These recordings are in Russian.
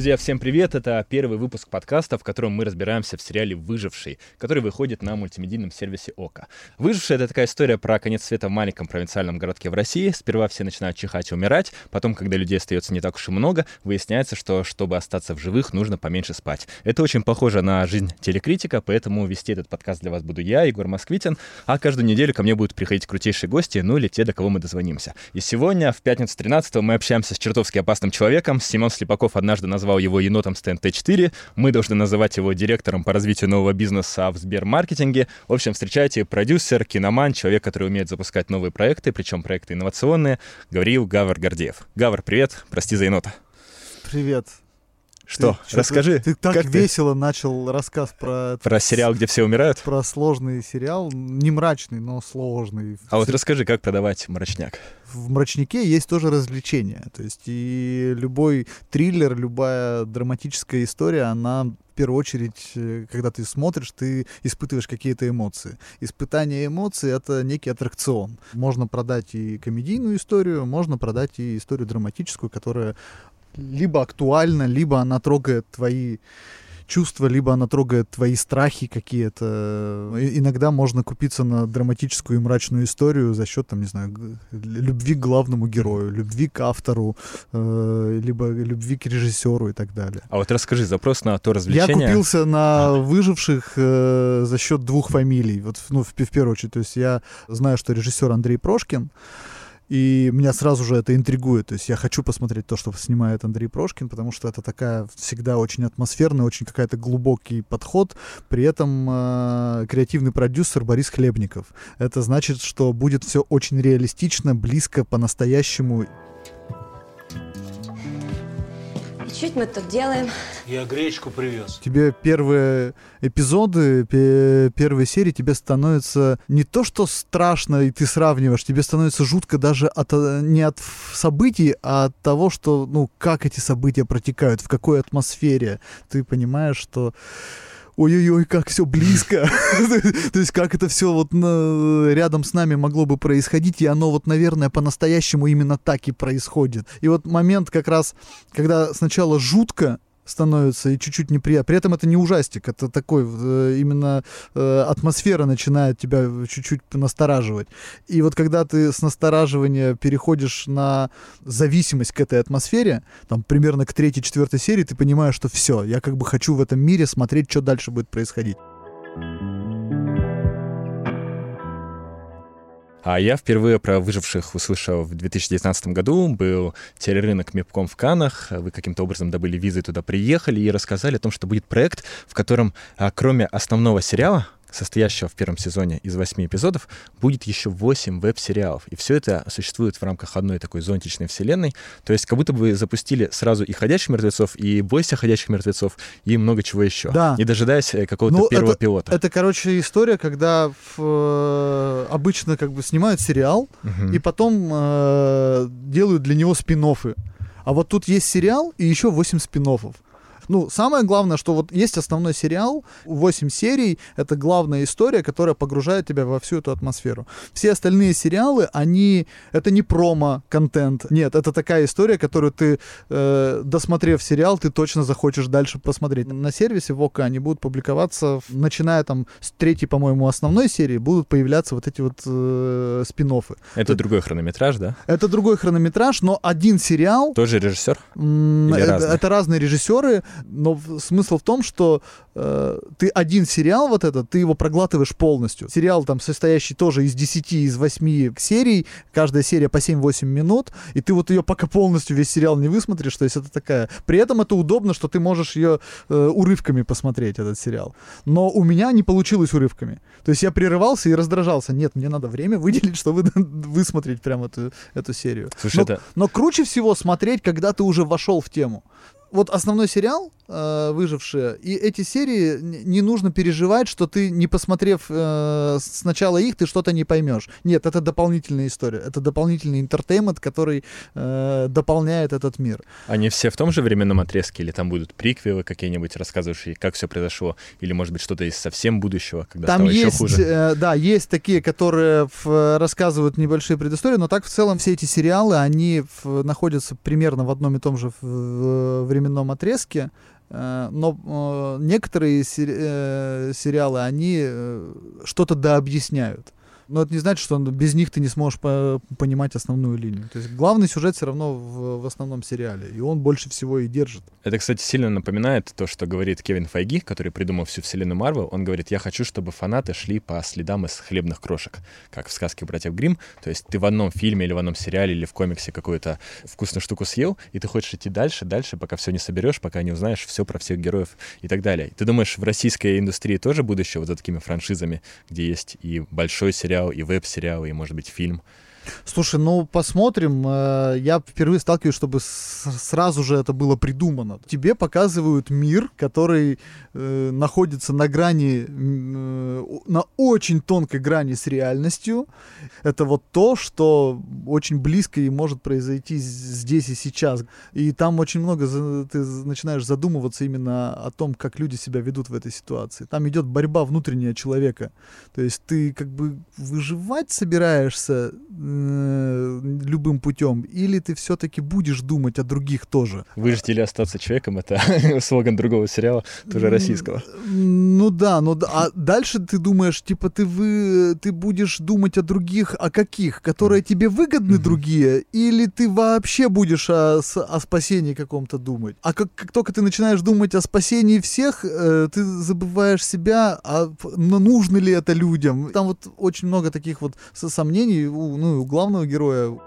Друзья, всем привет! Это первый выпуск подкаста, в котором мы разбираемся в сериале «Выживший», который выходит на мультимедийном сервисе ОКО. «Выживший» — это такая история про конец света в маленьком провинциальном городке в России. Сперва все начинают чихать и умирать, потом, когда людей остается не так уж и много, выясняется, что, чтобы остаться в живых, нужно поменьше спать. Это очень похоже на жизнь телекритика, поэтому вести этот подкаст для вас буду я, Егор Москвитин, а каждую неделю ко мне будут приходить крутейшие гости, ну или те, до кого мы дозвонимся. И сегодня, в пятницу 13 мы общаемся с чертовски опасным человеком. Семен Слепаков однажды назвал его енотом с ТНТ-4. Мы должны называть его директором по развитию нового бизнеса в Сбермаркетинге. В общем, встречайте продюсер, киноман, человек, который умеет запускать новые проекты, причем проекты инновационные, Гавриил Гавр Гордеев. Гавр, привет, прости за енота. Привет. Что? Ты, Расскажи. Ты, ты так как весело ты? начал рассказ про... Про сериал, где все умирают? Про сложный сериал. Не мрачный, но сложный. А вот расскажи, как продавать мрачняк? В мрачнике есть тоже развлечения. То есть и любой триллер, любая драматическая история, она в первую очередь, э, когда ты смотришь, ты испытываешь какие-то эмоции. Испытание эмоций — это некий аттракцион. Можно продать и комедийную историю, можно продать и историю драматическую, которая либо актуальна, либо она трогает твои чувства, либо она трогает твои страхи какие-то. Иногда можно купиться на драматическую и мрачную историю за счет, там, не знаю, любви к главному герою, любви к автору, э, либо любви к режиссеру и так далее. А вот расскажи, запрос на то развлечение... Я купился на а. выживших э, за счет двух фамилий, вот, ну, в, в первую очередь. То есть я знаю, что режиссер Андрей Прошкин, и меня сразу же это интригует. То есть я хочу посмотреть то, что снимает Андрей Прошкин, потому что это такая всегда очень атмосферная, очень какая-то глубокий подход. При этом э, креативный продюсер Борис Хлебников. Это значит, что будет все очень реалистично, близко, по-настоящему. Что мы тут делаем? Я гречку привез. Тебе первые эпизоды, первые серии тебе становится не то, что страшно, и ты сравниваешь, тебе становится жутко даже от, не от событий, а от того, что, ну, как эти события протекают, в какой атмосфере. Ты понимаешь, что ой-ой-ой, как все близко. То есть как это все вот рядом с нами могло бы происходить, и оно вот, наверное, по-настоящему именно так и происходит. И вот момент как раз, когда сначала жутко, становится и чуть-чуть неприятно. При этом это не ужастик, это такой э, именно э, атмосфера начинает тебя чуть-чуть настораживать. И вот когда ты с настораживания переходишь на зависимость к этой атмосфере, там примерно к третьей, четвертой серии, ты понимаешь, что все, я как бы хочу в этом мире смотреть, что дальше будет происходить. А я впервые про выживших услышал в 2019 году. Был телерынок Мепком в Канах. Вы каким-то образом добыли визы, туда приехали и рассказали о том, что будет проект, в котором, а, кроме основного сериала, состоящего в первом сезоне из восьми эпизодов, будет еще восемь веб-сериалов. И все это существует в рамках одной такой зонтичной вселенной. То есть как будто бы запустили сразу и «Ходячих мертвецов», и «Бойся ходячих мертвецов», и много чего еще. Да. Не дожидаясь э, какого-то ну, первого это, пилота. Это, короче, история, когда в, э, обычно как бы снимают сериал, угу. и потом э, делают для него спин -оффы. А вот тут есть сериал и еще 8 спин -оффов. Ну, самое главное, что вот есть основной сериал, 8 серий, это главная история, которая погружает тебя во всю эту атмосферу. Все остальные сериалы, они, это не промо-контент, нет, это такая история, которую ты, э, досмотрев сериал, ты точно захочешь дальше посмотреть. На сервисе ВОКа они будут публиковаться, начиная там с третьей, по-моему, основной серии, будут появляться вот эти вот э, спин -оффы. Это другой хронометраж, да? Это другой хронометраж, но один сериал... Тоже режиссер? Или это, это разные режиссеры, но смысл в том, что э, ты один сериал вот этот, ты его проглатываешь полностью. Сериал там состоящий тоже из 10, из 8 серий, каждая серия по 7-8 минут, и ты вот ее пока полностью весь сериал не высмотришь, то есть это такая... При этом это удобно, что ты можешь ее э, урывками посмотреть, этот сериал. Но у меня не получилось урывками. То есть я прерывался и раздражался. Нет, мне надо время выделить, чтобы высмотреть прям эту, эту серию. Слушай, но, это... но круче всего смотреть, когда ты уже вошел в тему вот основной сериал э, «Выжившие», и эти серии не нужно переживать, что ты, не посмотрев э, сначала их, ты что-то не поймешь. Нет, это дополнительная история. Это дополнительный интертеймент, который э, дополняет этот мир. Они все в том же временном отрезке, или там будут приквелы какие-нибудь, рассказывающие, как все произошло, или, может быть, что-то из совсем будущего, когда там стало есть, еще хуже? Э, да, есть такие, которые в, рассказывают небольшие предыстории, но так в целом все эти сериалы, они в, находятся примерно в одном и том же времени временном отрезке, э, но э, некоторые э, сериалы, они что-то дообъясняют. Но это не значит, что без них ты не сможешь по- понимать основную линию. То есть главный сюжет все равно в, в основном сериале, и он больше всего и держит. Это, кстати, сильно напоминает то, что говорит Кевин Файги, который придумал всю вселенную Марвел. Он говорит, я хочу, чтобы фанаты шли по следам из хлебных крошек, как в сказке братьев Грим. То есть ты в одном фильме или в одном сериале или в комиксе какую-то вкусную штуку съел, и ты хочешь идти дальше, дальше, пока все не соберешь, пока не узнаешь все про всех героев и так далее. Ты думаешь, в российской индустрии тоже будущее вот за такими франшизами, где есть и большой сериал, и веб-сериал, и, может быть, фильм? Слушай, ну посмотрим. Э, Я впервые сталкиваюсь, чтобы сразу же это было придумано. Тебе показывают мир, который э, находится на грани, э, на очень тонкой грани с реальностью. Это вот то, что очень близко и может произойти здесь и сейчас. И там очень много за- ты начинаешь задумываться именно о том, как люди себя ведут в этой ситуации. Там идет борьба внутренняя человека. То есть ты как бы выживать собираешься любым путем, или ты все-таки будешь думать о других тоже. Выжить или остаться человеком — это слоган другого сериала, тоже российского. Ну да, да. А дальше ты думаешь, типа, ты вы, ты будешь думать о других, о каких, которые тебе выгодны другие, или ты вообще будешь о, о спасении каком-то думать. А как, как только ты начинаешь думать о спасении всех, э, ты забываешь себя, а ну, нужно ли это людям. Там вот очень много таких вот со- сомнений у, ну, у главного героя.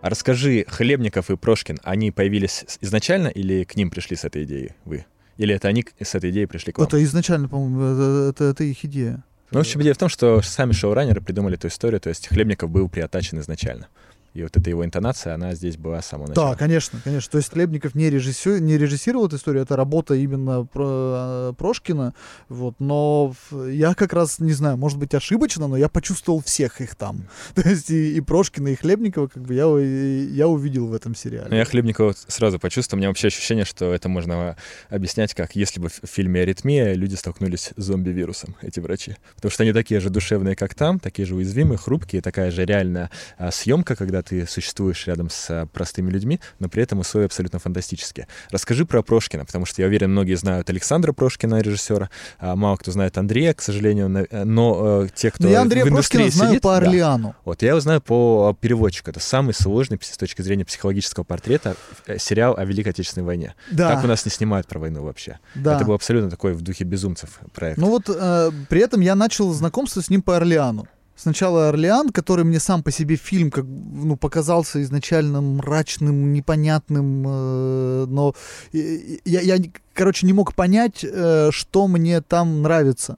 А расскажи, Хлебников и Прошкин, они появились изначально или к ним пришли с этой идеей вы? Или это они с этой идеей пришли к вам? Это изначально, по-моему, это, это- это их идея. Ну, в общем, идея в том, что сами шоураннеры придумали эту историю, то есть Хлебников был приотачен изначально. И вот эта его интонация, она здесь была с самого начала. Да, конечно, конечно. То есть Хлебников не, режиссер, не режиссировал эту историю, это работа именно про, э, Прошкина. Вот, но я как раз, не знаю, может быть ошибочно, но я почувствовал всех их там. То есть и, и Прошкина, и Хлебникова, как бы я, и- я увидел в этом сериале. Но я Хлебникова сразу почувствовал, у меня вообще ощущение, что это можно объяснять как если бы в фильме «Аритмия» люди столкнулись с зомби-вирусом, эти врачи. Потому что они такие же душевные, как там, такие же уязвимые, хрупкие, такая же реальная а, съемка, когда ты существуешь рядом с а, простыми людьми, но при этом условия абсолютно фантастические. Расскажи про Прошкина, потому что я уверен, многие знают Александра Прошкина, режиссера, а мало кто знает Андрея, к сожалению, э, но э, те, кто Но я Андрея в индустрии Прошкина знаю сидит, по да, Орлеану. вот, я его знаю по переводчику. Это самый сложный с точки зрения психологического портрета э, сериал о Великой Отечественной войне. Да, Так у нас не снимают про войну вообще. да. Это был абсолютно такой в духе безумцев проект. Ну вот э, при этом я начал знакомство с ним по Орлеану. Сначала Орлеан, который мне сам по себе фильм как ну показался изначально мрачным, непонятным, э, но и- я, я короче не мог понять, э, что мне там нравится.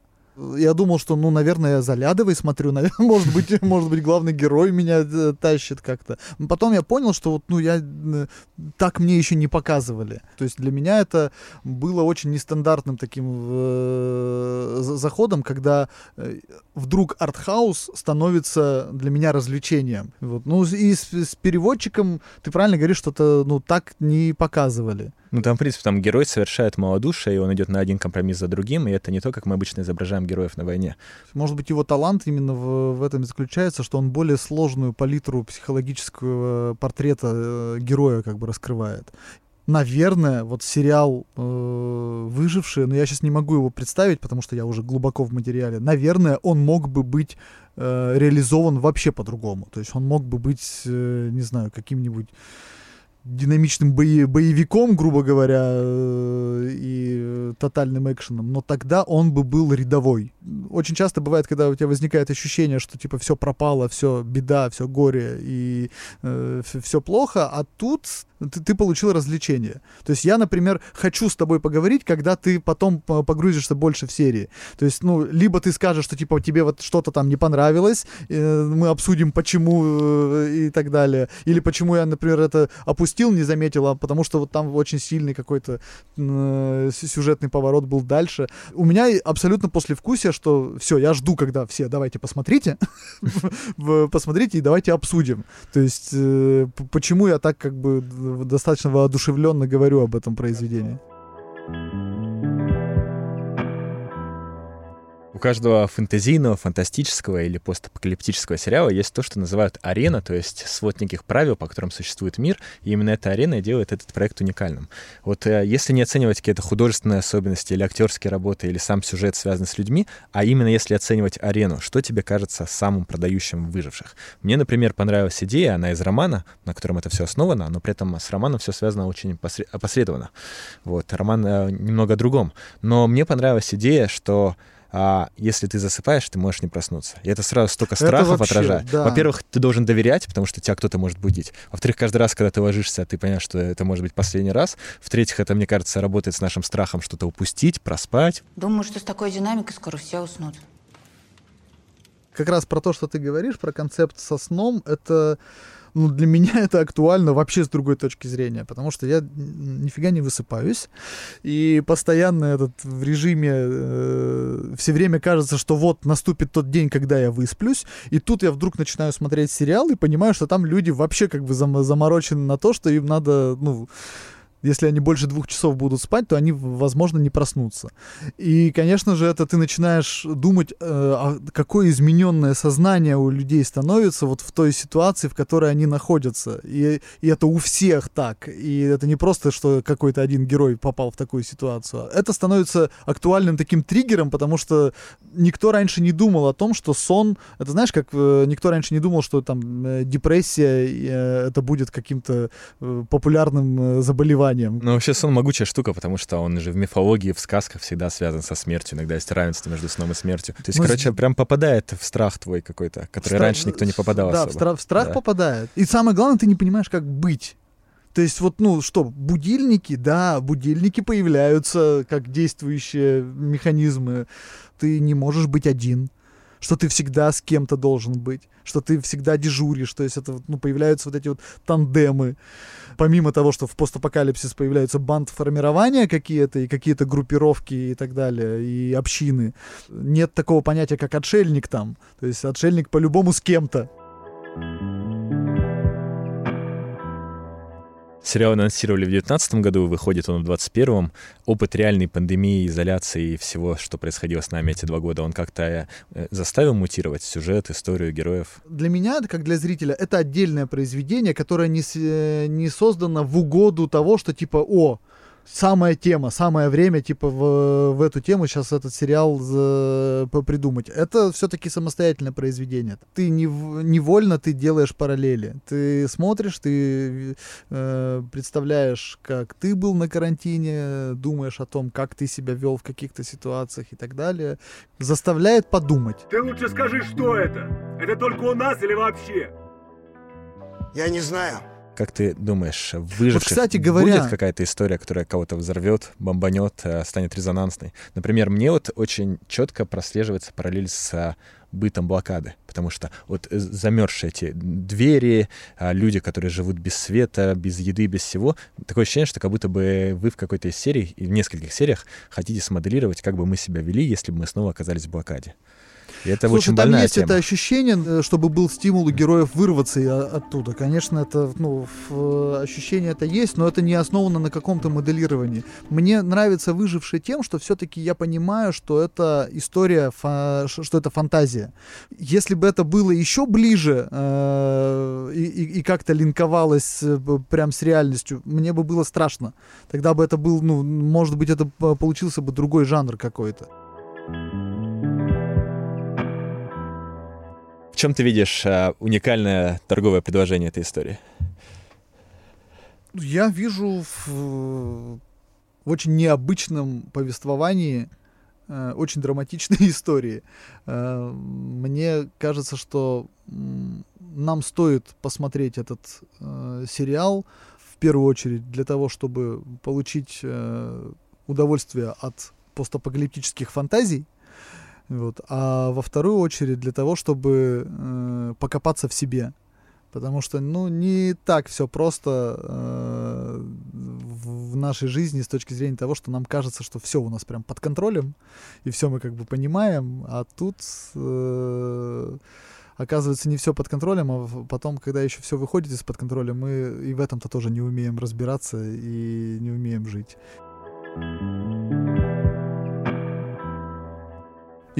Я думал, что, ну, наверное, я за Лядовой смотрю, наверное, может быть, может быть, главный герой меня э, тащит как-то. Потом я понял, что вот, ну, я так мне еще не показывали. То есть для меня это было очень нестандартным таким э, за- заходом, когда э, вдруг артхаус становится для меня развлечением. Вот. Ну и с, с переводчиком ты правильно говоришь, что это ну так не показывали. Ну, там, в принципе, там герой совершает малодушие, и он идет на один компромисс за другим, и это не то, как мы обычно изображаем героев на войне. Может быть, его талант именно в, в этом и заключается, что он более сложную палитру психологического портрета э, героя как бы раскрывает. Наверное, вот сериал э, «Выжившие», но я сейчас не могу его представить, потому что я уже глубоко в материале. Наверное, он мог бы быть э, реализован вообще по-другому. То есть он мог бы быть, э, не знаю, каким-нибудь динамичным бои- боевиком, грубо говоря, э, и э, тотальным экшеном, но тогда он бы был рядовой. Очень часто бывает, когда у тебя возникает ощущение, что типа все пропало, все беда, все горе и все плохо, а тут ты, ты получил развлечение. То есть я, например, хочу с тобой поговорить, когда ты потом по- погрузишься больше в серии. То есть, ну, либо ты скажешь, что типа тебе вот что-то там не понравилось, э, мы обсудим, почему э, и так далее. Или почему я, например, это опустил, не заметил, а потому что вот там очень сильный какой-то э, сю- сюжетный поворот был дальше. У меня абсолютно послевкусие, что все, я жду, когда все, давайте посмотрите, посмотрите и давайте обсудим. То есть, э, почему я так как бы достаточно воодушевленно говорю об этом произведении. Каждого фэнтезийного, фантастического или постапокалиптического сериала есть то, что называют арена, то есть свод неких правил, по которым существует мир, и именно эта арена делает этот проект уникальным. Вот э, если не оценивать какие-то художественные особенности или актерские работы, или сам сюжет связан с людьми, а именно если оценивать арену, что тебе кажется самым продающим выживших? Мне, например, понравилась идея, она из романа, на котором это все основано, но при этом с романом все связано очень опосредованно. Вот, роман э, немного о другом. Но мне понравилась идея, что а если ты засыпаешь, ты можешь не проснуться. И это сразу столько страхов вообще, отражает. Да. Во-первых, ты должен доверять, потому что тебя кто-то может будить. Во-вторых, каждый раз, когда ты ложишься, ты понимаешь, что это может быть последний раз. В-третьих, это, мне кажется, работает с нашим страхом что-то упустить, проспать. Думаю, что с такой динамикой скоро все уснут. Как раз про то, что ты говоришь, про концепт со сном, это ну, для меня это актуально вообще с другой точки зрения, потому что я нифига не высыпаюсь, и постоянно этот в режиме э, все время кажется, что вот наступит тот день, когда я высплюсь, и тут я вдруг начинаю смотреть сериал и понимаю, что там люди вообще как бы зам заморочены на то, что им надо, ну, если они больше двух часов будут спать, то они, возможно, не проснутся. И, конечно же, это ты начинаешь думать, э, а какое измененное сознание у людей становится вот в той ситуации, в которой они находятся. И, и это у всех так. И это не просто, что какой-то один герой попал в такую ситуацию. Это становится актуальным таким триггером, потому что никто раньше не думал о том, что сон... Это знаешь, как э, никто раньше не думал, что там э, депрессия э, это будет каким-то э, популярным э, заболеванием заболеванием. Ну, вообще сон могучая штука, потому что он же в мифологии, в сказках всегда связан со смертью. Иногда есть равенство между сном и смертью. То есть, ну, короче, прям попадает в страх твой какой-то, который Стра... раньше никто не попадал Да, особо. В, страх, в страх да. попадает. И самое главное, ты не понимаешь, как быть. То есть вот, ну что, будильники, да, будильники появляются как действующие механизмы. Ты не можешь быть один что ты всегда с кем-то должен быть, что ты всегда дежуришь, то есть это, ну, появляются вот эти вот тандемы. Помимо того, что в постапокалипсис появляются бандформирования какие-то, и какие-то группировки и так далее, и общины, нет такого понятия, как отшельник там. То есть отшельник по-любому с кем-то. Сериал анонсировали в 2019 году, выходит он в 2021. Опыт реальной пандемии, изоляции и всего, что происходило с нами эти два года, он как-то э, заставил мутировать сюжет, историю героев? Для меня, как для зрителя, это отдельное произведение, которое не, э, не создано в угоду того, что типа, о, самая тема, самое время, типа, в, в эту тему сейчас этот сериал за, придумать. Это все-таки самостоятельное произведение. Ты не, невольно ты делаешь параллели. Ты смотришь, ты э, представляешь, как ты был на карантине, думаешь о том, как ты себя вел в каких-то ситуациях и так далее. Заставляет подумать. Ты лучше скажи, что это? Это только у нас или вообще? Я не знаю. Как ты думаешь, выживших вот, кстати говоря... будет какая-то история, которая кого-то взорвет, бомбанет, э, станет резонансной? Например, мне вот очень четко прослеживается параллель с э, бытом блокады, потому что вот э, замерзшие эти двери, люди, которые живут без света, без еды, без всего, такое ощущение, что как будто бы вы в какой-то из серий, в нескольких сериях хотите смоделировать, как бы мы себя вели, если бы мы снова оказались в блокаде. И это Слушай, очень там есть тема. это ощущение, э, чтобы был стимул у героев вырваться оттуда. Конечно, это ну, э, ощущение это есть, но это не основано на каком-то моделировании. Мне нравится выживший тем, что все-таки я понимаю, что это история, что это фантазия. Если бы это было еще ближе э, и, и, как-то линковалось э, прям с реальностью, мне бы было страшно. Тогда бы это был, ну, может быть, это получился бы другой жанр какой-то. Чем ты видишь а, уникальное торговое предложение этой истории? Я вижу в, в очень необычном повествовании э, очень драматичные истории. Э, мне кажется, что нам стоит посмотреть этот э, сериал в первую очередь для того, чтобы получить э, удовольствие от постапокалиптических фантазий, вот. А во вторую очередь для того, чтобы э, покопаться в себе. Потому что, ну, не так все просто э, в, нашей жизни с точки зрения того, что нам кажется, что все у нас прям под контролем, и все мы как бы понимаем, а тут э, оказывается не все под контролем, а потом, когда еще все выходит из-под контроля, мы и в этом-то тоже не умеем разбираться и не умеем жить.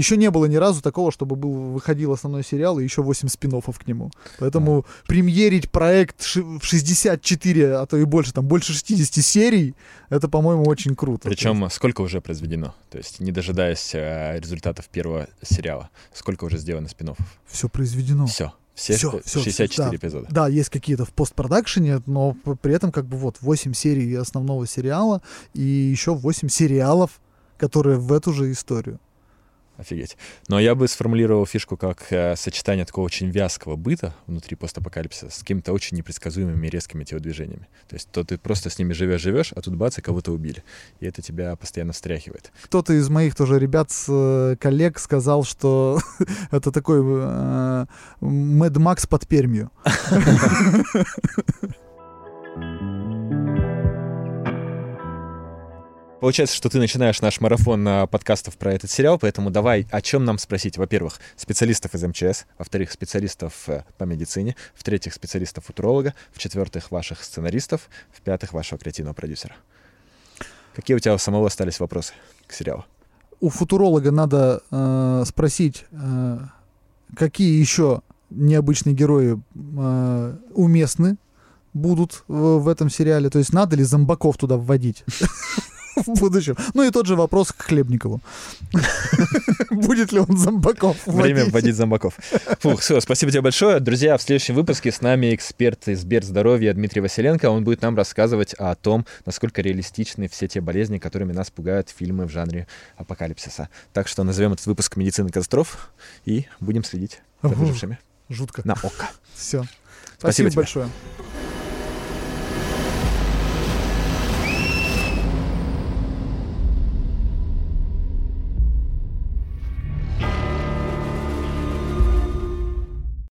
Еще не было ни разу такого, чтобы был, выходил основной сериал и еще 8 спин к нему. Поэтому премьерить проект в 64, а то и больше, там больше 60 серий, это, по-моему, очень круто. Причем сколько уже произведено? То есть не дожидаясь э, результатов первого сериала, сколько уже сделано спин Все произведено. Все. Все, э, всё, 64 да. эпизода. Да, есть какие-то в постпродакшене, но при этом как бы вот 8 серий основного сериала и еще 8 сериалов, которые в эту же историю. Офигеть. Но я бы сформулировал фишку как э, сочетание такого очень вязкого быта внутри постапокалипсиса с какими-то очень непредсказуемыми резкими телодвижениями. То есть то ты просто с ними живешь-живешь, а тут бац, и кого-то убили. И это тебя постоянно встряхивает. Кто-то из моих тоже ребят, с, э, коллег сказал, что это такой э, Мэд Макс под Пермью. Получается, что ты начинаешь наш марафон а, подкастов про этот сериал, поэтому давай, о чем нам спросить? Во-первых, специалистов из МЧС, во-вторых, специалистов э, по медицине, в-третьих, специалистов-футуролога, в-четвертых, ваших сценаристов, в-пятых, вашего креативного продюсера. Какие у тебя у самого остались вопросы к сериалу? У футуролога надо э, спросить, э, какие еще необычные герои э, уместны будут в, в этом сериале. То есть надо ли зомбаков туда вводить? в будущем. Ну и тот же вопрос к Хлебникову. Будет ли он зомбаков Время вводить зомбаков. Фух, все, спасибо тебе большое. Друзья, в следующем выпуске с нами эксперт из Сберздоровья Дмитрий Василенко. Он будет нам рассказывать о том, насколько реалистичны все те болезни, которыми нас пугают фильмы в жанре апокалипсиса. Так что назовем этот выпуск «Медицина катастроф» и будем следить за выжившими Жутко. на ОККО. Все. Спасибо Спасибо тебе. большое.